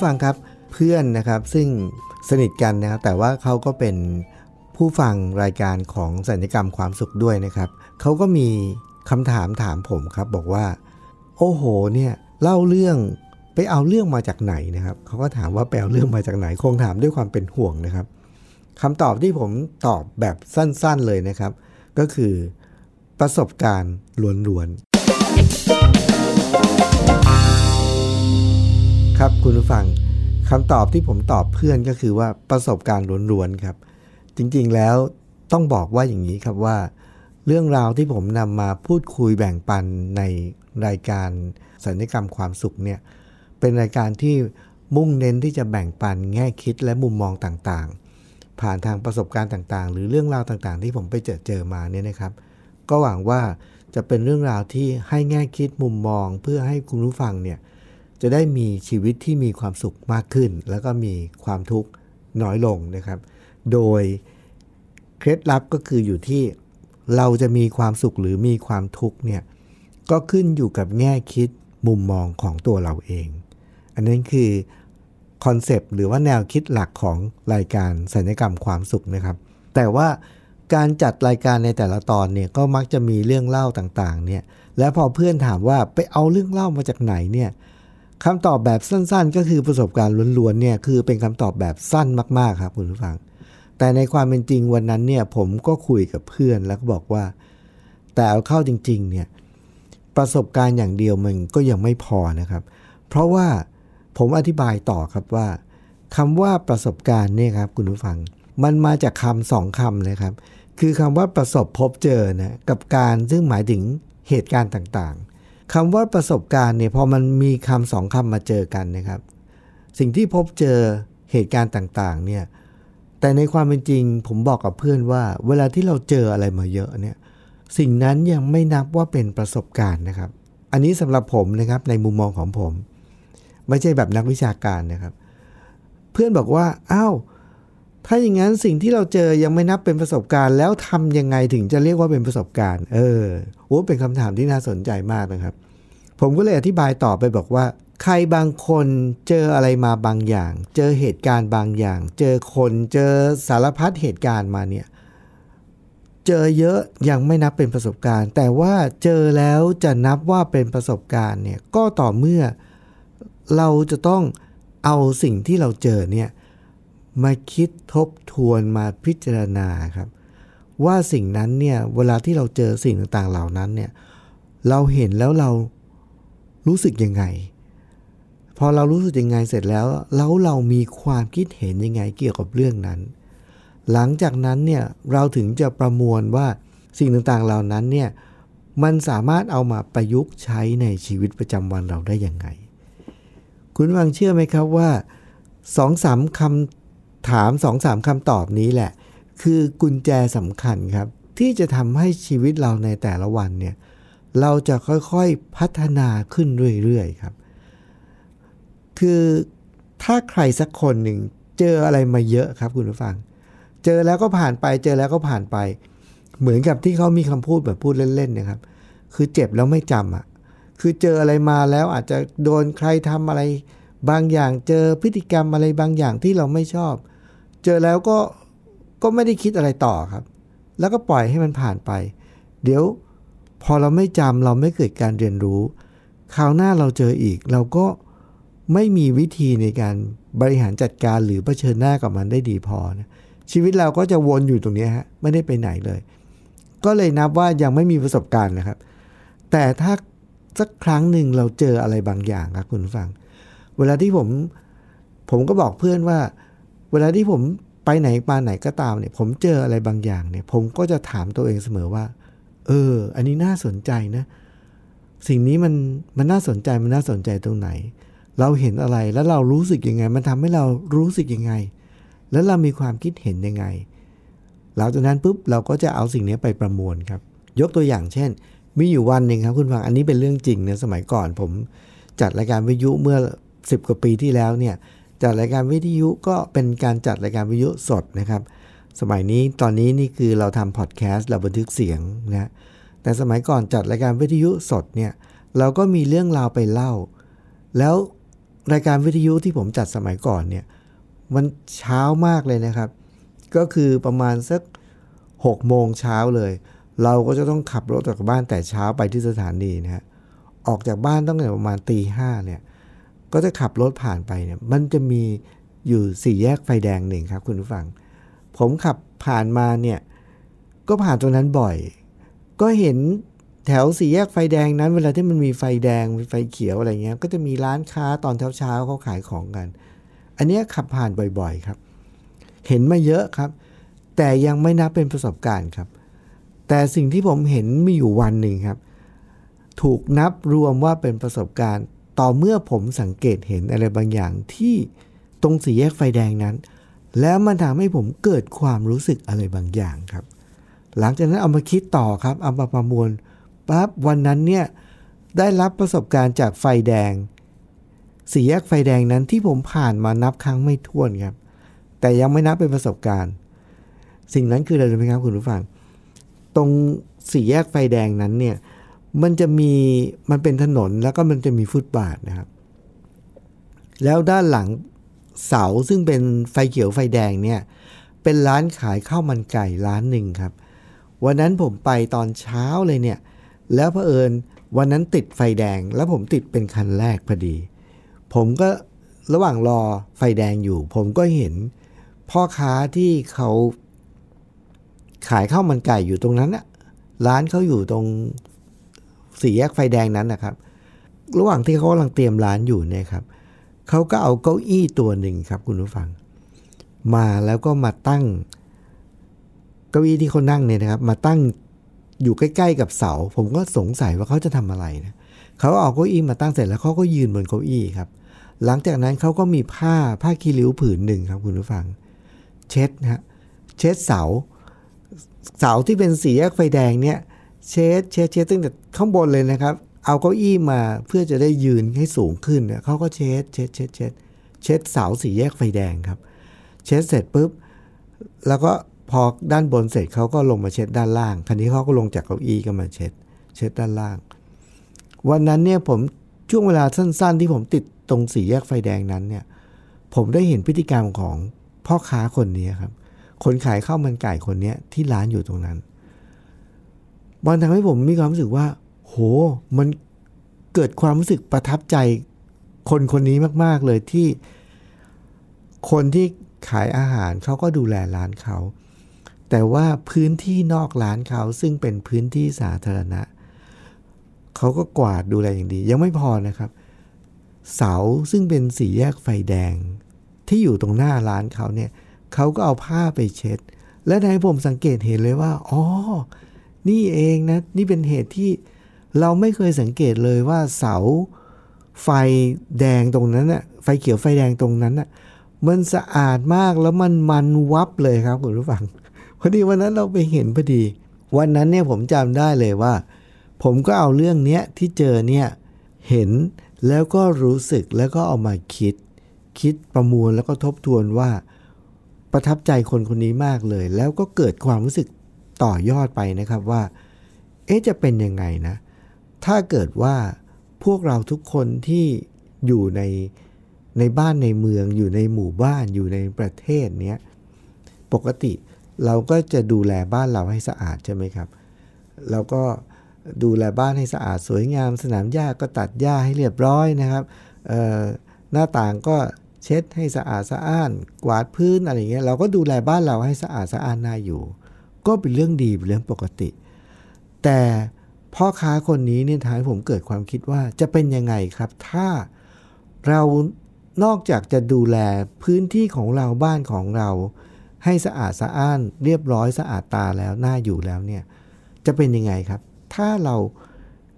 ผู้ฟังครับเพื่อนนะครับซึ่งสนิทกันนะครับแต่ว่าเขาก็เป็นผู้ฟังรายการของสัญญกรรมความสุขด้วยนะครับเขาก็มีคำถามถามผมครับบอกว่า โอ้โหเนี่ยเล่าเรื่องไปเอาเรื่องมาจากไหนนะครับเขาก็ถามว่าไปเอาเรื่องมาจากไหนคงถามด้วยความเป็นห่วงนะครับคำตอบที่ผมตอบแบบสั้นๆเลยนะครับ ก็คือประสบการณ์ล้วนๆ ครับคุณผู้ฟังคำตอบที่ผมตอบเพื่อนก็คือว่าประสบการณ์ล้วนๆครับ จริงๆแล้วต้องบอกว่าอย่างนี้ครับว่า เรื่องราวที่ผมนำมาพูดคุยแบ่งปันในรายการสัญญกรรมความสุขเนี่ยเป็นรายการที่มุ่งเน้นที่จะแบ่งปันแง่คิดและมุมมองต่างๆ ผ่านทางประสบการณ์ต่างๆ หรือเรื่องราวต่างๆ ที่ผมไปเจอเจอมาเนี่ยนะครับ ก็หวังว่าจะเป็นเรื่องราวที่ให้แง่คิดมุมมองเพื่อให้คุณผู้ฟังเนี่ย จะได้มีชีวิตที่มีความสุขมากขึ้น แล้วก็มีความทุกข์น้อยลงนะครับ โดยเคล็ดลับก็คืออยู่ที่เราจะมีความสุขหรือมีความทุกข์เนี่ยก็ขึ้นอยู่กับแง่คิดมุมมองของตัวเราเอง อันนั้นคือคอนเซปต์หรือว่าแนวคิดหลักของรายการสัญญกรรมความสุขนะครับ แต่ว่าการจัดรายการในแต่ละตอนเนี่ยก็มักจะมีเรื่องเล่าต่างๆเนี่ยและพอเพื่อนถามว่าไปเอาเรื่องเล่ามาจากไหนเนี่ย คำตอบแบบสั้นๆ ก็คือประสบการณ์ล้วนๆเนี่ยคือเป็นคำตอบแบบสั้นมากๆครับคุณผู้ฟัง แต่ในความเป็นจริงวันนั้นเนี่ยผมก็คุยกับเพื่อนแล้วก็บอกว่า แต่เอาเข้าจริงๆเนี่ยประสบการณ์อย่างเดียวมันก็ยังไม่พอนะครับ เพราะว่าผมอธิบายต่อครับว่าคำว่าประสบการณ์เนี่ยครับคุณผู้ฟัง มันมาจากคำสองคำเลยครับ คือคำว่าประสบพบเจอนะกับการซึ่งหมายถึงเหตุการณ์ต่างๆ คำว่าประสบการณ์เนี่ยพอมันมีคำสองคำมาเจอกันนะครับ สิ่งที่พบเจอเหตุการณ์ต่างๆเนี่ยแต่ในความเป็นจริงผมบอกกับเพื่อนว่า เวลาที่เราเจออะไรมาเยอะเนี่ยสิ่งนั้นยังไม่นับว่าเป็นประสบการณ์นะครับ อันนี้สำหรับผมนะครับในมุมมองของผม ไม่ใช่แบบนักวิชาการนะครับ เพื่อนบอกว่าอ้าว ถ้าอย่างนั้นสิ่งที่เราเจอยังไม่นับเป็นประสบการณ์ แล้วทำยังไงถึงจะเรียกว่าเป็นประสบการณ์ เออโอ้เป็นคำถามที่น่าสนใจมากนะครับ ผมก็เลยอธิบายต่อไปบอกว่า ใครบางคนเจออะไรมาบางอย่าง เจอเหตุการณ์บางอย่าง เจอคนเจอสารพัดเหตุการณ์มาเนี่ยเจอเยอะยังไม่นับเป็นประสบการณ์ แต่ว่าเจอแล้วจะนับว่าเป็นประสบการณ์เนี่ยก็ต่อเมื่อเราจะต้องเอาสิ่งที่เราเจอเนี่ย มาคิดทบทวนมาพิจารณาครับ ว่าสิ่งนั้นเนี่ยเวลาที่เราเจอสิ่งต่างๆเหล่านั้นเนี่ยเราเห็นแล้วเรารู้สึกยังไง พอเรารู้สึกยังไงเสร็จแล้วแล้วเรามีความคิดเห็นยังไงเกี่ยวกับเรื่องนั้น หลังจากนั้นเนี่ยเราถึงจะประมวลว่าสิ่งต่างๆเหล่านั้นเนี่ยมันสามารถเอามาประยุกต์ใช้ในชีวิตประจำวันเราได้ยังไง คุณฟังเชื่อไหมครับว่าสองสามคำ ถามสองสามคำตอบนี้แหละ คือกุญแจสำคัญครับ ที่จะทำให้ชีวิตเราในแต่ละวันเนี่ยเราจะค่อยๆพัฒนาขึ้นเรื่อยๆครับ คือถ้าใครสักคนหนึ่งเจออะไรมาเยอะครับคุณผู้ฟัง เจอแล้วก็ผ่านไป เจอแล้วก็ผ่านไป เหมือนกับที่เขามีคำพูดแบบพูดเล่นๆนะครับ คือเจ็บแล้วไม่จำอะคือเจออะไรมาแล้วอาจจะโดนใครทำอะไรบางอย่างเจอพฤติกรรมอะไรบางอย่างที่เราไม่ชอบ เจอแล้วก็ก็ไม่ได้คิดอะไรต่อครับ แล้วก็ปล่อยให้มันผ่านไป เดี๋ยวพอเราไม่จำเราไม่เกิดการเรียนรู้ คราวหน้าเราเจออีก เราก็ไม่มีวิธีในการบริหารจัดการหรือเผชิญหน้ากับมันได้ดีพอนะชีวิตเราก็จะวนอยู่ตรงนี้ฮะไม่ได้ไปไหนเลย ก็เลยนับว่ายังไม่มีประสบการณ์นะครับ แต่ถ้าสักครั้งหนึ่งเราเจออะไรบางอย่างครับคุณฟัง เวลาที่ผมผมก็บอกเพื่อนว่า เวลาที่ผมไปไหนมาไหนก็ตามเนี่ย ผมเจออะไรบางอย่างเนี่ย ผมก็จะถามตัวเองเสมอว่า เออ อันนี้น่าสนใจนะ สิ่งนี้มันมันน่าสนใจมันน่าสนใจตรงไหน เราเห็นอะไรแล้วเรารู้สึกยังไง มันทำให้เรารู้สึกยังไง แล้วเรามีความคิดเห็นยังไง หลังจากนั้นปุ๊บเราก็จะเอาสิ่งนี้ไปประมวลครับ ยกตัวอย่างเช่น มีอยู่วันหนึ่งครับคุณฟังอันนี้เป็นเรื่องจริงนะสมัยก่อนผมจัดรายการวิทยุเมื่อ 10 กว่าปีที่แล้วเนี่ย จัดรายการวิทยุก็เป็นการจัดรายการวิทยุสดนะครับ สมัยนี้ตอนนี้นี่คือเราทำพอดแคสต์เราบันทึกเสียงนะแต่สมัยก่อนจัดรายการวิทยุสดเนี่ยเราก็มีเรื่องราวไปเล่า แล้วรายการวิทยุที่ผมจัดสมัยก่อนเนี่ยมันเช้ามากเลยนะครับ ก็คือประมาณสัก6โมงเช้าเลย เราก็จะต้องขับรถจากบ้านแต่เช้าไปที่สถานีนะฮะออกจากบ้านตั้งแต่ประมาณตีห้าเนี่ย ก็จะขับรถผ่านไปเนี่ย มันจะมีอยู่สี่แยกไฟแดงหนึ่งครับคุณผู้ฟัง ผมขับผ่านมาเนี่ย ก็ผ่านตรงนั้นบ่อย ก็เห็นแถวสี่แยกไฟแดงนั้น เวลาที่มันมีไฟแดงมีไฟเขียวอะไรเงี้ย ก็จะมีร้านค้าตอนเช้าๆเขาขายของกัน อันนี้ขับผ่านบ่อยๆครับ เห็นมาเยอะครับ แต่ยังไม่นับเป็นประสบการณ์ครับ แต่สิ่งที่ผมเห็นมีอยู่วันหนึ่งครับ ถูกนับรวมว่าเป็นประสบการณ์ ต่อเมื่อผมสังเกตเห็นอะไรบางอย่างที่ตรงสี่แยกไฟแดงนั้น แล้วมันทำให้ผมเกิดความรู้สึกอะไรบางอย่างครับ หลังจากนั้นเอามาคิดต่อครับเอามาประมวลปั๊บวันนั้นเนี่ยได้รับประสบการณ์จากไฟแดง สี่แยกไฟแดงนั้นที่ผมผ่านมานับครั้งไม่ถ้วนครับ แต่ยังไม่นับเป็นประสบการณ์ สิ่งนั้นคืออะไรรู้ไหมครับคุณผู้ฟัง ตรงสี่แยกไฟแดงนั้นเนี่ย มันจะมีมันเป็นถนนแล้วก็มันจะมีฟุตบาทนะครับ แล้วด้านหลังเสาซึ่งเป็นไฟเขียวไฟแดงเนี่ย เป็นร้านขายข้าวมันไก่ร้านหนึ่งครับ วันนั้นผมไปตอนเช้าเลยเนี่ย แล้วเผอิญวันนั้นติดไฟแดง แล้วผมติดเป็นคันแรกพอดี ผมก็ระหว่างรอไฟแดงอยู่ ผมก็เห็นพ่อค้าที่เขาขายข้าวมันไก่อยู่ตรงนั้นอะร้านเขาอยู่ตรง สี่แยกไฟแดงนั้นนะครับ ระหว่างที่เขากำลังเตรียมร้านอยู่เนี่ยครับเขาก็เอาเก้าอี้ตัวหนึ่งครับคุณผู้ฟัง มาแล้วก็มาตั้ง เก้าอี้ที่เขานั่งเนี่ยนะครับ มาตั้งอยู่ใกล้ ๆ กับเสา ผมก็สงสัยว่าเขาจะทำอะไรนะเขาเอาเก้าอี้มาตั้งเสร็จแล้วเขาก็ยืนบนเก้าอี้ครับ หลังจากนั้นเขาก็มีผ้าผ้าคีริ้วผืนหนึ่งครับคุณผู้ฟัง เช็ดนะฮะเช็ดเสา เสาที่เป็นสีแยกไฟแดงเนี่ย เช็ดเช็ดเช็ดตั้งแต่ข้างบนเลยนะครับ เอาเก้าอี้มาเพื่อจะได้ยืนให้สูงขึ้นเนี่ยเขาก็เช็ดเช็ดเช็ดเช็ดเช็ดเสาสีแยกไฟแดงครับ เช็ดเสร็จปุ๊บ แล้วก็พอด้านบนเสร็จเขาก็ลงมาเช็ดด้านล่าง คันนี้เขาก็ลงจากเก้าอี้ก็มาเช็ด เช็ดด้านล่าง วันนั้นเนี่ยผมช่วงเวลาสั้น ๆ ที่ผมติดตรงสีแยกไฟแดงนั้นเนี่ย ผมได้เห็นพฤติกรรมของพ่อค้าคนนี้ครับ คนขายข้าวมันไก่คนนี้ที่ร้านอยู่ตรงนั้น มันทำให้ผมมีความรู้สึกว่า โห มันเกิดความรู้สึกประทับใจคนคนนี้มาก ๆ เลยที่ คนที่ขายอาหารเขาก็ดูแลร้านเขา แต่ว่าพื้นที่นอกร้านเขาซึ่งเป็นพื้นที่สาธารณะ เขาก็กวาดดูแลอย่างดี ยังไม่พอนะครับ เสาซึ่งเป็นสีแยกไฟแดง ที่อยู่ตรงหน้าร้านเขาเนี่ยเขาก็เอาผ้าไปเช็ด และให้ผมสังเกตเห็นเลยว่า อ๋อ นี่เองนะ นี่เป็นเหตุที่เราไม่เคยสังเกตเลยว่าเสาไฟแดงตรงนั้นน่ะไฟเขียวไฟแดงตรงนั้นน่ะมันสะอาดมากแล้วมันมันวับเลยครับคุณผู้ฟังพอดีวันนั้นเราไปเห็นพอดี วันนั้นเนี่ยผมจำได้เลยว่า ผมก็เอาเรื่องเนี้ยที่เจอเนี่ยเห็นแล้วก็รู้สึกแล้วก็เอามาคิด คิดประมวลแล้วก็ทบทวนว่า ประทับใจคนคนนี้มากเลย แล้วก็เกิดความรู้สึก ต่อยอดไปนะครับว่า เอ๊ะจะเป็นยังไงนะ ถ้าเกิดว่าพวกเราทุกคนที่อยู่ในในบ้านในเมือง อยู่ในหมู่บ้านอยู่ในประเทศเนี้ยปกติเราก็จะดูแลบ้านเราให้สะอาดใช่ไหมครับ เราก็ดูแลบ้านให้สะอาดสวยงาม สนามหญ้าก็ตัดหญ้าให้เรียบร้อยนะครับหน้าต่างก็เช็ดให้สะอาดสะอ้าน กวาดพื้นอะไรเงี้ยเราก็ดูแลบ้านเราให้สะอาดสะอ้านน่าอยู่ ก็เป็นเรื่องดีเป็นเรื่องปกติ แต่พ่อค้าคนนี้เนี่ยทำให้ผมเกิดความคิดว่าจะเป็นยังไงครับ ถ้าเรานอกจากจะดูแลพื้นที่ของเราบ้านของเรา ให้สะอาดสะอ้านเรียบร้อยสะอาดตาแล้วน่าอยู่แล้วเนี่ยจะเป็นยังไงครับ ถ้าเรา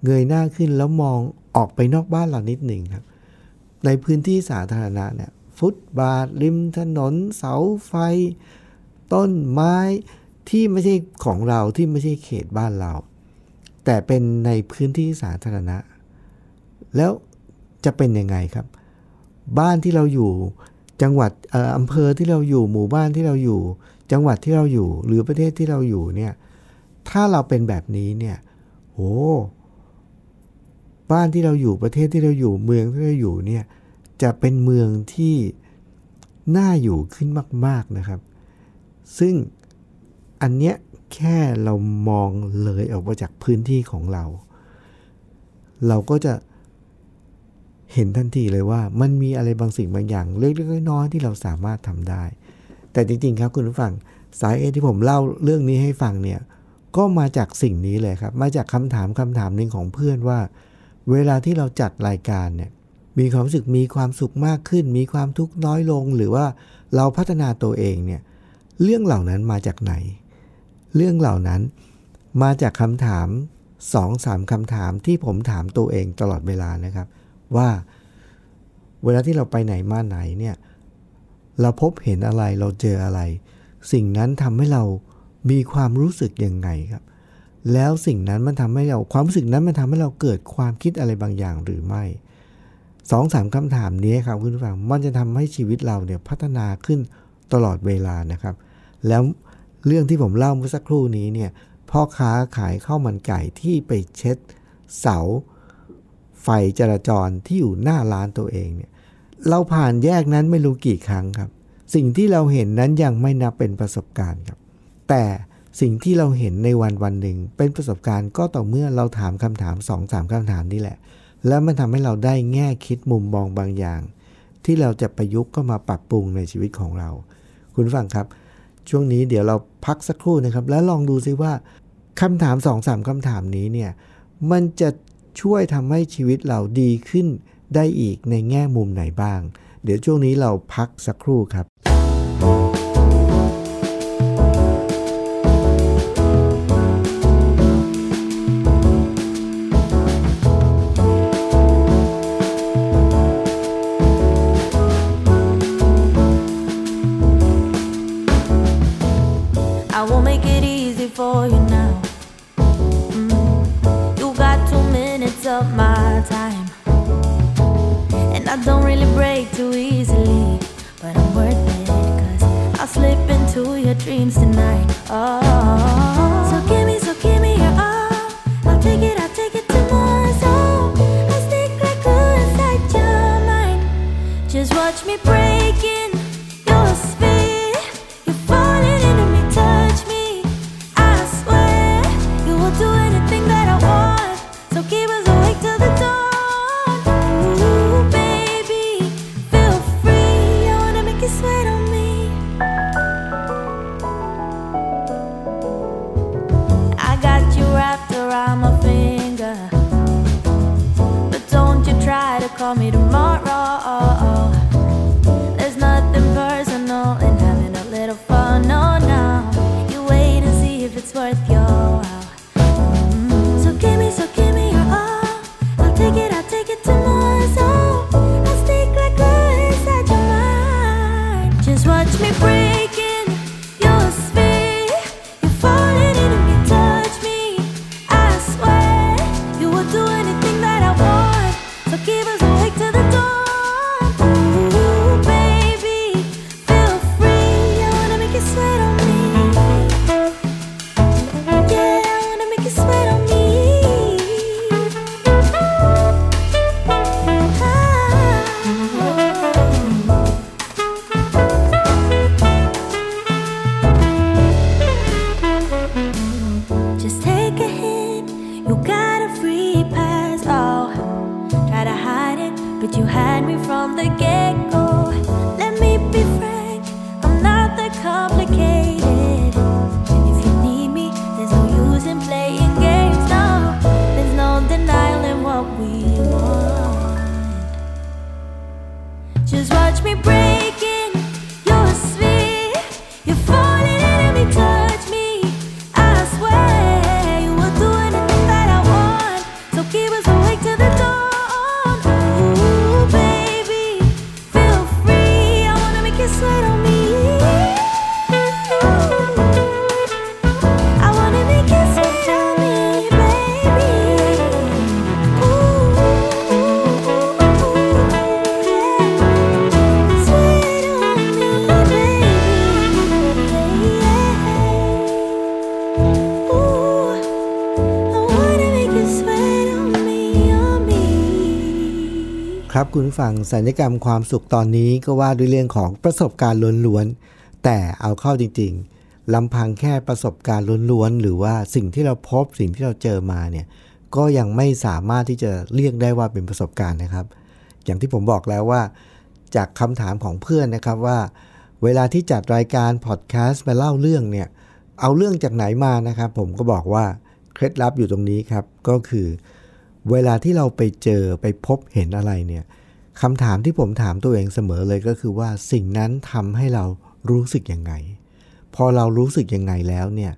เงยหน้าขึ้นแล้วมองออกไปนอกบ้านเรานิดหนึ่งครับ ในพื้นที่สาธารณะเนี่ยฟุตบาทริมถนน เสาไฟ ต้นไม้ ที่ไม่ใช่ของเราที่ไม่ใช่เขตบ้านเรา แต่เป็นในพื้นที่สาธารณะ แล้วจะเป็นยังไงครับ บ้านที่เราอยู่จังหวัดอำเภอที่เราอยู่หมู่บ้านที่เราอยู่ จังหวัดที่เราอยู่หรือประเทศที่เราอยู่เนี่ยถ้าเราเป็นแบบนี้เนี่ยโอ้บ้านที่เราอยู่ประเทศที่เราอยู่เมืองที่เราอยู่เนี่ยจะเป็นเมืองที่น่าอยู่ขึ้นมาก ๆนะครับ ซึ่ง อันเนี้ยแค่เรามองเลยออกมาจากพื้นที่ของเรา เราก็จะเห็นทันทีเลยว่ามันมีอะไรบางสิ่งบางอย่างเล็กๆน้อยๆที่เราสามารถทำได้ แต่จริงๆครับคุณผู้ฟังสาเหตุที่ผมเล่าเรื่องนี้ให้ฟังเนี่ยก็มาจากสิ่งนี้เลยครับ มาจากคำถามคำถามหนึ่งของเพื่อนว่า เวลาที่เราจัดรายการเนี่ยมีความรู้สึกมีความสุขมากขึ้น มีความทุกข์น้อยลง หรือว่าเราพัฒนาตัวเองเนี่ยเรื่องเหล่านั้นมาจากไหน เรื่องเหล่านั้น มาจากคำถามสองสามคำถามที่ผมถามตัวเองตลอดเวลานะครับ ว่า เวลาที่เราไปไหนมาไหนเนี่ยเราพบเห็นอะไรเราเจออะไร สิ่งนั้นทำให้เรามีความรู้สึกยังไงครับ แล้วสิ่งนั้นมันทำให้เราความรู้สึกนั้นมันทำให้เราเกิดความคิดอะไรบางอย่างหรือไม่สองสามคำถามนี้ครับคุณผู้ฟังมันจะทำให้ชีวิตเราเนี่ยพัฒนาขึ้นตลอดเวลานะครับ แล้ว เรื่องที่ผมเล่าเมื่อสักครู่นี้เนี่ยพ่อค้าขายข้าวมันไก่ที่ไปเช็ดเสา ไฟจราจรที่อยู่หน้าร้านตัวเองเนี่ยเราผ่านแยกนั้นไม่รู้กี่ครั้งครับ สิ่งที่เราเห็นนั้นยังไม่นับเป็นประสบการณ์ครับ แต่สิ่งที่เราเห็นในวันวันหนึ่ง เป็นประสบการณ์ก็ต่อเมื่อเราถามคำถามสองสามคำถามนี่แหละ แล้วมันทำให้เราได้แง่คิดมุมมองบางอย่าง ที่เราจะประยุกต์ก็มาปรับปรุงในชีวิตของเรา คุณฟังครับ ช่วงนี้เดี๋ยวเราพักสักครู่นะครับ แล้วลองดูซิว่าคำถามสองสามคำถามนี้เนี่ยมันจะช่วยทำให้ชีวิตเราดีขึ้นได้อีกในแง่มุมไหนบ้าง เดี๋ยวช่วงนี้เราพักสักครู่ครับ คุณฟังสัญญกรรมความสุขตอนนี้ก็ว่าด้วยเรื่องของประสบการณ์ล้วนๆ แต่เอาเข้าจริงๆลำพังแค่ประสบการณ์ล้วนๆ หรือว่าสิ่งที่เราพบสิ่งที่เราเจอมาเนี่ยก็ยังไม่สามารถที่จะเรียกได้ว่าเป็นประสบการณ์นะครับ อย่างที่ผมบอกแล้วว่า จากคำถามของเพื่อนนะครับว่า เวลาที่จัดรายการพอดแคสต์มาเล่าเรื่องเนี่ยเอาเรื่องจากไหนมานะครับ ผมก็บอกว่าเคล็ดลับอยู่ตรงนี้ครับก็คือ เวลาที่เราไปเจอไปพบเห็นอะไรเนี่ย คำถามที่ผมถามตัวเองเสมอเลยก็คือว่าสิ่งนั้นทำให้เรารู้สึกยังไง พอเรารู้สึกยังไงแล้วเนี่ย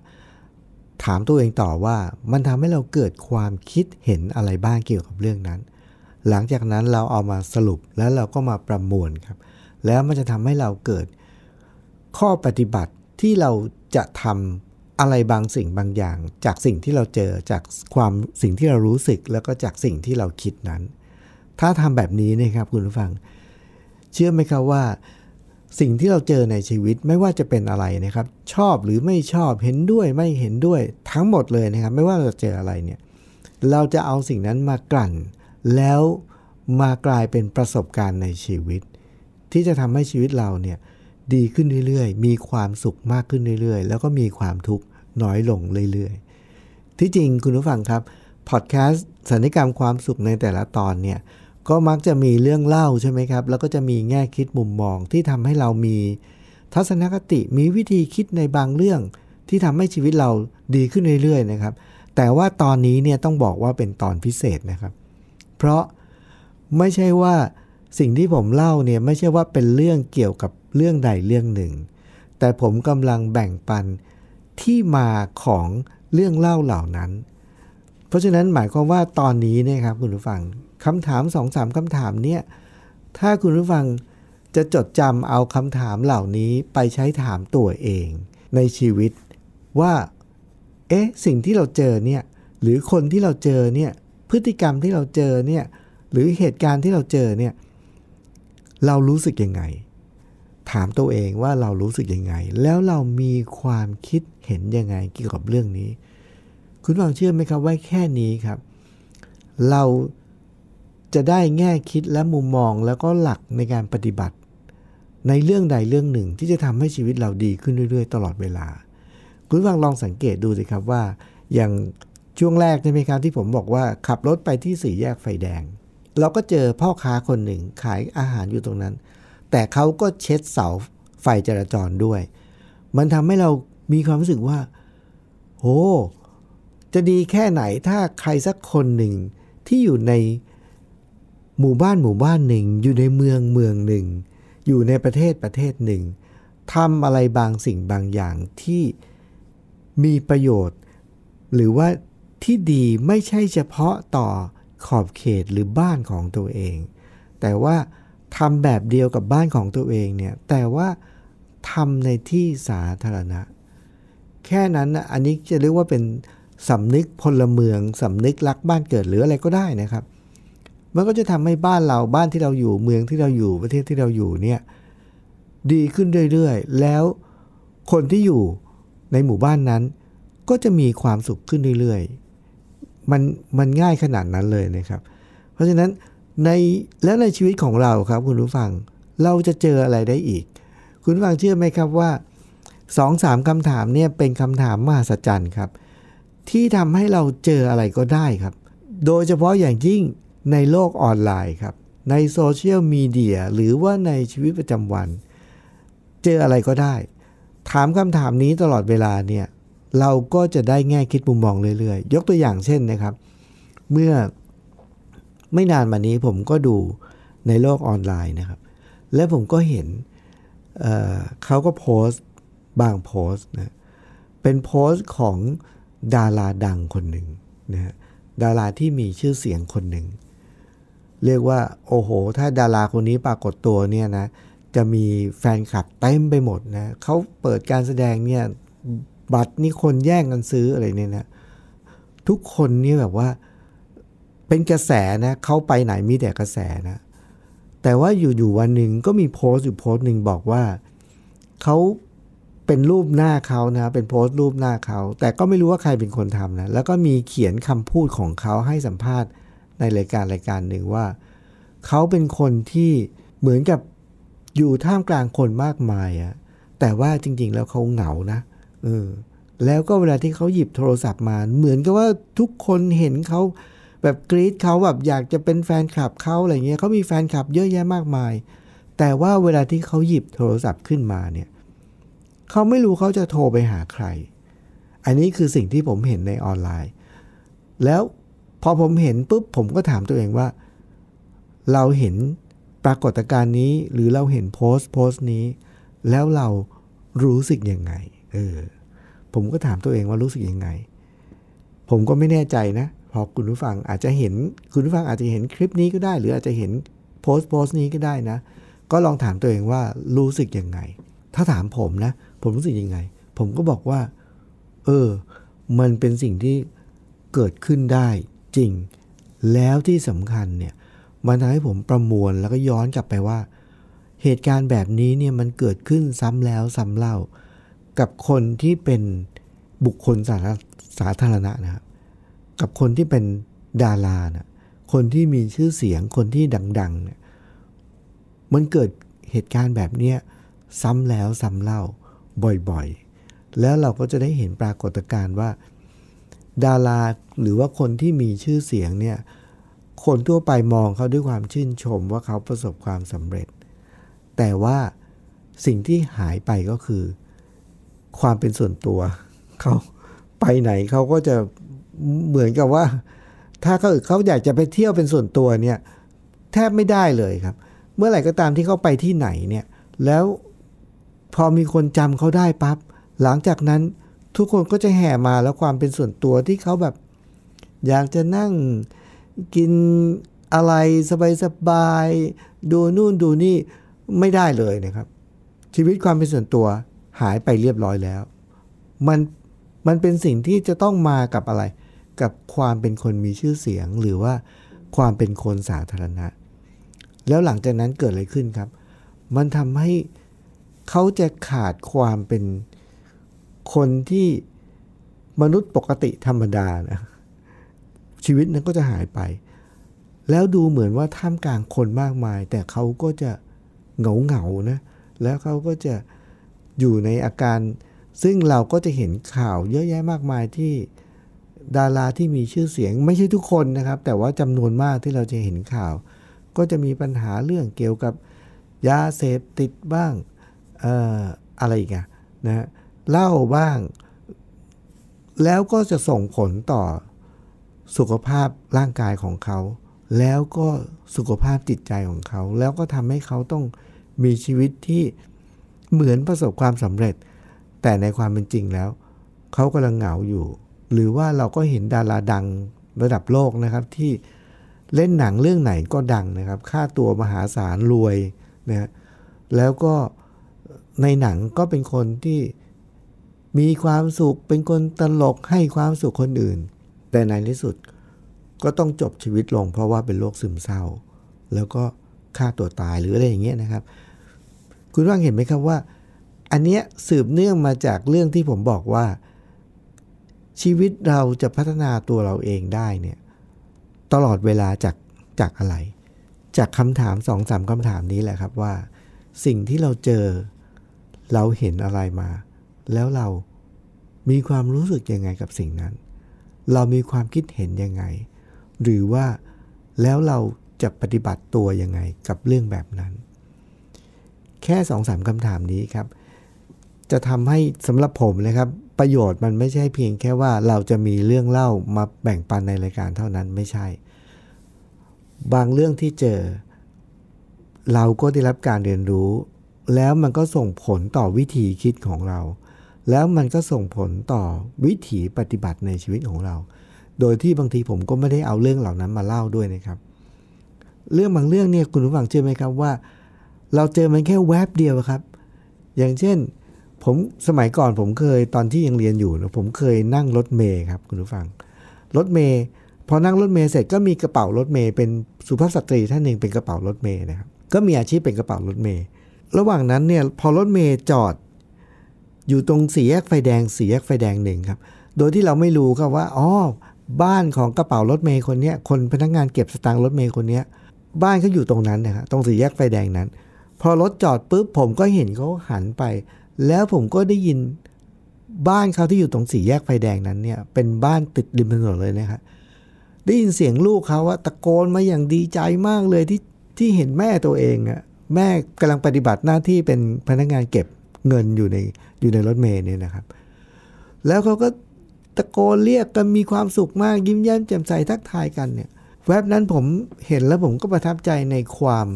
ถามตัวเองต่อว่ามันทำให้เราเกิดความคิดเห็นอะไรบ้างเกี่ยวกับเรื่องนั้น หลังจากนั้นเราเอามาสรุปแล้วเราก็มาประมวลครับ แล้วมันจะทำให้เราเกิดข้อปฏิบัติที่เราจะทำอะไรบางสิ่งบางอย่าง จากสิ่งที่เราเจอจากความสิ่งที่เรารู้สึกแล้วก็จากสิ่งที่เราคิดนั้น ถ้าทำแบบนี้นะครับคุณผู้ฟัง เชื่อไหมครับว่า สิ่งที่เราเจอในชีวิตไม่ว่าจะเป็นอะไรนะครับ ชอบหรือไม่ชอบเห็นด้วยไม่เห็นด้วยทั้งหมดเลยนะครับ ไม่ว่าเราจะเจออะไรเนี่ยเราจะเอาสิ่งนั้นมากลั่น แล้วมากลายเป็นประสบการณ์ในชีวิต ที่จะทำให้ชีวิตเราเนี่ยดีขึ้นเรื่อยๆ มีความสุขมากขึ้นเรื่อยๆ แล้วก็มีความทุกข์น้อยลงเรื่อยๆ ที่จริงคุณผู้ฟังครับ พอดแคสต์สัญญกรรมความสุขในแต่ละตอนเนี่ย ก็มักจะมีเรื่องเล่าใช่ไหมครับ แล้วก็จะมีแง่คิดมุมมองที่ทำให้เรามี ทัศนคติมีวิธีคิดในบางเรื่อง ที่ทำให้ชีวิตเราดีขึ้นเรื่อยๆนะครับ แต่ว่าตอนนี้เนี่ยต้องบอกว่าเป็นตอนพิเศษนะครับ เพราะไม่ใช่ว่าสิ่งที่ผมเล่าเนี่ยไม่ใช่ว่าเป็นเรื่องเกี่ยวกับเรื่องใดเรื่องหนึ่ง แต่ผมกำลังแบ่งปันที่มาของเรื่องเล่าเหล่านั้น เพราะฉะนั้นหมายความว่าตอนนี้นี่ยครับคุณผู้ฟัง คำถามสองสามคำถามเนี่ย ถ้าคุณผู้ฟังจะจดจำเอาคำถามเหล่านี้ไปใช้ถามตัวเอง ในชีวิตว่า เอ๊ะ สิ่งที่เราเจอเนี่ย หรือคนที่เราเจอเนี่ย พฤติกรรมที่เราเจอเนี่ย หรือเหตุการณ์ที่เราเจอเนี่ย เรารู้สึกยังไง ถามตัวเองว่าเรารู้สึกยังไง แล้วเรามีความคิดเห็นยังไงเกี่ยวกับเรื่องนี้ คุณฟังเชื่อไหมครับว่าแค่นี้ครับ เรา จะได้แง่คิดและมุมมองแล้วก็หลักในการปฏิบัติ ในเรื่องใดเรื่องหนึ่งที่จะทำให้ชีวิตเราดีขึ้นเรื่อย ๆ ตลอดเวลา คุณฟังลองสังเกตดูสิครับว่า อย่างช่วงแรกใช่ไหมครับที่ผมบอกว่าขับรถไปที่สี่แยกไฟแดง เราก็เจอพ่อค้าคนหนึ่งขายอาหารอยู่ตรงนั้น แต่เขาก็เช็ดเสาไฟจราจรด้วย มันทำให้เรามีความรู้สึกว่าโอ้จะดีแค่ไหนถ้าใครสักคนหนึ่งที่อยู่ใน หมู่บ้านหมู่บ้านหนึ่ง อยู่ในเมืองเมืองหนึ่ง อยู่ในประเทศประเทศหนึ่งทำอะไรบางสิ่งบางอย่างที่มีประโยชน์ หรือว่าที่ดีไม่ใช่เฉพาะต่อขอบเขตหรือบ้านของตัวเอง แต่ว่าทำแบบเดียวกับบ้านของตัวเองเนี่ยแต่ว่าทำในที่สาธารณะ แค่นั้นนะอันนี้จะเรียกว่าเป็นสำนึกพลเมืองสำนึกรักบ้านเกิดหรืออะไรก็ได้นะครับ มันก็จะทำให้บ้านเราบ้านที่เราอยู่เมืองที่เราอยู่ประเทศที่เราอยู่เนี่ยดีขึ้นเรื่อยๆ แล้วคนที่อยู่ในหมู่บ้านนั้น ก็จะมีความสุขขึ้นเรื่อยๆ มันมันง่ายขนาดนั้นเลยนะครับ เพราะฉะนั้นในแล้วในชีวิตของเราครับคุณผู้ฟังเราจะเจออะไรได้อีก คุณผู้ฟังเชื่อไหมครับว่าสองสามคำถามเนี่ยเป็นคำถามมหัศจรรย์ครับ ที่ทำให้เราเจออะไรก็ได้ครับ โดยเฉพาะอย่างยิ่ง ในโลกออนไลน์ครับ ในโซเชียลมีเดียหรือว่าในชีวิตประจำวัน เจออะไรก็ได้ ถามคำถามนี้ตลอดเวลาเนี่ยเราก็จะได้แง่คิดมุมมองเรื่อยๆ ยกตัวอย่างเช่นนะครับ เมื่อไม่นานมานี้ผมก็ดูในโลกออนไลน์นะครับ และผมก็เห็นเเขาก็โพสต์บางโพสต์นะเป็นโพสต์ของดาราดังคนหนึ่งนะดาราที่มีชื่อเสียงคนหนึ่ง เรียกว่าโอ้โห ถ้าดาราคนนี้ปรากฏตัวเนี่ยนะจะมีแฟนคลับเต็มไปหมดนะเขาเปิดการแสดงเนี่ยบัตรนี่คนแย่งกันซื้ออะไรเนี่ยนะทุกคนนี่แบบว่าเป็นกระแสนะเขาไปไหนมีแต่กระแสนะ แต่ว่าอยู่ๆวันหนึ่งก็มีโพสต์อยู่โพสต์หนึ่งบอกว่าเขาเป็นรูปหน้าเขานะเป็นโพสต์รูปหน้าเขา แต่ก็ไม่รู้ว่าใครเป็นคนทำนะแล้วก็มีเขียนคำพูดของเขาให้สัมภาษณ์ ในรายการรายการหนึ่งว่า เขาเป็นคนที่เหมือนกับอยู่ท่ามกลางคนมากมายอะแต่ว่าจริง ๆ แล้วเขาเหงานะเออแล้วก็เวลาที่เขาหยิบโทรศัพท์มา เหมือนกับว่าทุกคนเห็นเขาแบบกรี๊ดเขาแบบอยากจะเป็นแฟนคลับเขาอะไรเงี้ยเขามีแฟนคลับเยอะแยะมากมาย แต่ว่าเวลาที่เขาหยิบโทรศัพท์ขึ้นมาเนี่ยเขาไม่รู้เขาจะโทรไปหาใคร อันนี้คือสิ่งที่ผมเห็นในออนไลน์ แล้ว พอผมเห็นปุ๊บผมก็ถามตัวเองว่า เราเห็นปรากฏการณ์นี้หรือเราเห็นโพสต์โพสต์นี้ แล้วเรารู้สึกยังไงเออผมก็ถามตัวเองว่ารู้สึกยังไง ผมก็ไม่แน่ใจนะพอคุณผู้ฟังอาจจะเห็นคุณผู้ฟังอาจจะเห็นคลิปนี้ก็ได้ หรืออาจจะเห็นโพสต์โพสต์นี้ก็ได้นะ ก็ลองถามตัวเองว่ารู้สึกยังไง ถ้าถามผมนะ ผมรู้สึกยังไง ผมก็บอกว่า เออ มันเป็นสิ่งที่เกิดขึ้นได้ จริง แล้วที่สำคัญเนี่ยมันทำให้ผมประมวลแล้วก็ย้อนกลับไปว่า เหตุการณ์แบบนี้เนี่ยมันเกิดขึ้นซ้ำแล้วซ้ำเล่า กับคนที่เป็นบุคคลสาธารสาธารณะนะครับกับคนที่เป็นดารานะคนที่มีชื่อเสียงคนที่ดังๆเนี่ยมันเกิดเหตุการณ์แบบเนี้ยซ้ำแล้วซ้ำเล่าบ่อยๆ แล้วเราก็จะได้เห็นปรากฏการณ์ว่า ดาราหรือว่าคนที่มีชื่อเสียงเนี่ยคนทั่วไปมองเขาด้วยความชื่นชมว่าเขาประสบความสำเร็จ แต่ว่าสิ่งที่หายไปก็คือ ความเป็นส่วนตัว เขาไปไหนเขาก็จะเหมือนกับว่า ถ้าเขาเขาอยากจะไปเที่ยวเป็นส่วนตัวเนี่ยแทบไม่ได้เลยครับ เมื่อไหร่ก็ตามที่เขาไปที่ไหนเนี่ยแล้วพอมีคนจำเขาได้ปั๊บหลังจากนั้น ทุกคนก็จะแห่มาแล้วความเป็นส่วนตัวที่เขาแบบ อยากจะนั่งกินอะไรสบายๆดูนู่นดูนี่ไม่ได้เลยนะครับ ชีวิตความเป็นส่วนตัวหายไปเรียบร้อยแล้ว มันมันเป็นสิ่งที่จะต้องมากับอะไร กับความเป็นคนมีชื่อเสียงหรือว่าความเป็นคนสาธารณะ แล้วหลังจากนั้นเกิดอะไรขึ้นครับ มันทำให้เขาจะขาดความเป็น คนที่มนุษย์ปกติธรรมดานะชีวิตนั้นก็จะหายไป แล้วดูเหมือนว่าท่ามกลางคนมากมาย แต่เขาก็จะเหงาเหงานะแล้วเขาก็จะอยู่ในอาการ ซึ่งเราก็จะเห็นข่าวเยอะแยะมากมายที่ดาราที่มีชื่อเสียงไม่ใช่ทุกคนนะครับ แต่ว่าจำนวนมากที่เราจะเห็นข่าว ก็จะมีปัญหาเรื่องเกี่ยวกับยาเสพติดบ้างอออะไรอีกอะนะฮะ เหล้าบ้าง แล้วก็จะส่งผลต่อสุขภาพร่างกายของเขา แล้วก็สุขภาพจิตใจของเขา แล้วก็ทำให้เขาต้องมีชีวิตที่เหมือนประสบความสำเร็จ แต่ในความเป็นจริงแล้ว เขากำลังเหงาอยู่ หรือว่าเราก็เห็นดาราดังระดับโลกนะครับที่เล่นหนังเรื่องไหนก็ดังนะครับ ค่าตัวมหาศาลรวยนะฮะแล้วก็ในหนังก็เป็นคนที่ มีความสุขเป็นคนตลกให้ความสุขคนอื่น แต่ในที่สุดก็ต้องจบชีวิตลงเพราะว่าเป็นโรคซึมเศร้า แล้วก็ฆ่าตัวตายหรืออะไรอย่างเงี้ยนะครับ คุณว่างเห็นไหมครับว่า อันเนี้ยสืบเนื่องมาจากเรื่องที่ผมบอกว่า ชีวิตเราจะพัฒนาตัวเราเองได้เนี่ยตลอดเวลาจากจากอะไร จากคำถามสองสามคำถามนี้แหละครับว่า สิ่งที่เราเจอเราเห็นอะไรมา แล้วเรามีความรู้สึกยังไงกับสิ่งนั้น เรามีความคิดเห็นยังไง หรือว่าแล้วเราจะปฏิบัติตัวยังไงกับเรื่องแบบนั้น แค่สองสามคำถามนี้ครับ จะทำให้สำหรับผมนะครับ ประโยชน์มันไม่ใช่เพียงแค่ว่าเราจะมีเรื่องเล่ามาแบ่งปันในรายการเท่านั้นไม่ใช่ บางเรื่องที่เจอ เราก็ได้รับการเรียนรู้ แล้วมันก็ส่งผลต่อวิธีคิดของเรา แล้วมันก็ส่งผลต่อวิถีปฏิบัติในชีวิตของเรา โดยที่บางทีผมก็ไม่ได้เอาเรื่องเหล่านั้นมาเล่าด้วยนะครับ เรื่องบางเรื่องเนี่ยคุณผู้ฟังเชื่อไหมครับว่า เราเจอมันแค่แวบเดียวครับ อย่างเช่น ผมสมัยก่อนผมเคยตอนที่ยังเรียนอยู่นะผมเคยนั่งรถเมย์ครับคุณผู้ฟัง รถเมย์พอนั่งรถเมย์เสร็จก็มีกระเป๋ารถเมย์เป็นสุภาพสตรีท่านหนึ่งเป็นกระเป๋ารถเมย์นะครับก็มีอาชีพเป็นกระเป๋ารถเมย์ระหว่างนั้นเนี่ยพอรถเมย์จอด อยู่ตรงสี่แยกไฟแดงสี่แยกไฟแดงหนึ่งครับ โดยที่เราไม่รู้ครับว่าอ๋อบ้านของกระเป๋ารถเมย์คนนี้คนพนักงานเก็บสตางค์รถเมย์คนนี้บ้านเขาอยู่ตรงนั้นนะครับตรงสี่แยกไฟแดงนั้น พอรถจอดปุ๊บผมก็เห็นเขาหันไป แล้วผมก็ได้ยินบ้านเขาที่อยู่ตรงสี่แยกไฟแดงนั้นเนี่ย เป็นบ้านติดริมถนนเลยนะครับได้ยินเสียงลูกเขาว่าตะโกนมาอย่างดีใจมากเลยที่ที่เห็นแม่ตัวเองอะแม่กำลังปฏิบัติหน้าที่เป็นพนักงานเก็บ เงินอยู่ในอยู่ในรถเมล์เนี่ยนะครับ แล้วเขาก็ตะโกนเรียกกันมีความสุขมากยิ้มแย้มแจ่มใสทักทายกันเนี่ยแวบนั้นผมเห็นแล้วผมก็ประทับใจในความ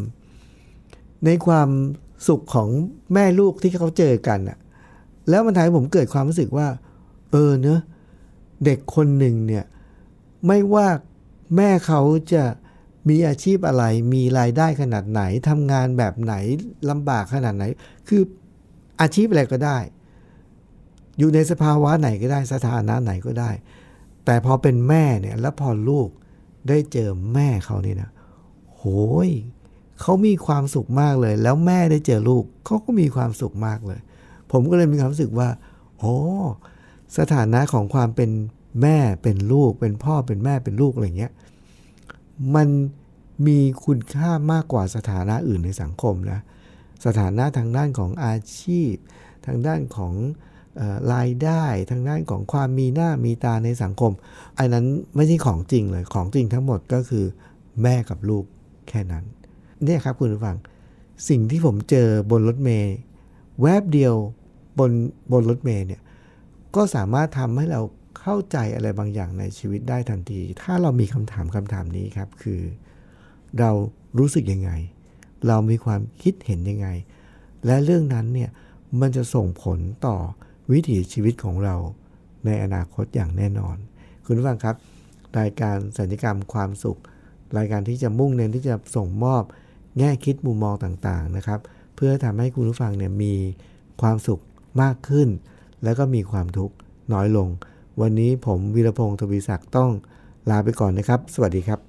ในความสุขของแม่ลูกที่เขาเจอกันอะแล้วมันทำให้ผมเกิดความรู้สึกว่า เออเนอะเด็กคนหนึ่งเนี่ยไม่ว่าแม่เขาจะมีอาชีพอะไร มีรายได้ขนาดไหนทำงานแบบไหนลำบากขนาดไหน คือ อาชีพอะไรก็ได้ อยู่ในสภาวะไหนก็ได้สถานะไหนก็ได้ แต่พอเป็นแม่เนี่ยแล้วพอลูกได้เจอแม่เขานี่นะโหยเขามีความสุขมากเลย แล้วแม่ได้เจอลูกเขาก็มีความสุขมากเลย ผมก็เลยมีความรู้สึกว่าโอ้สถานะของความเป็นแม่เป็นลูก เป็นพ่อเป็นแม่เป็นลูกอะไรเงี้ยมันมีคุณค่ามากกว่าสถานะอื่นในสังคมนะ สถานะทางด้านของอาชีพ ทางด้านของรายได้ทางด้านของความมีหน้ามีตาในสังคม อันนั้นไม่ใช่ของจริงเลยของจริงทั้งหมดก็คือแม่กับลูกแค่นั้นเนี่ยครับคุณผู้ฟัง สิ่งที่ผมเจอบนรถเมย์แวบเดียวบนบนรถเมย์เนี่ยก็สามารถทำให้เราเข้าใจอะไรบางอย่างในชีวิตได้ทันที ถ้าเรามีคำถามคำถามนี้ครับ คือ เรารู้สึกยังไง เรามีความคิดเห็นยังไง และเรื่องนั้นเนี่ยมันจะส่งผลต่อวิถีชีวิตของเราในอนาคตอย่างแน่นอน คุณผู้ฟังครับ รายการสัญญกรรมความสุข รายการที่จะมุ่งเน้นที่จะส่งมอบแง่คิดมุมมองต่างๆนะครับ เพื่อทำให้คุณผู้ฟังเนี่ยมีความสุขมากขึ้น แล้วก็มีความทุกข์น้อยลง วันนี้ผมวีรพงศ์ทวีศักดิ์ต้องลาไปก่อนนะครับ สวัสดีครับ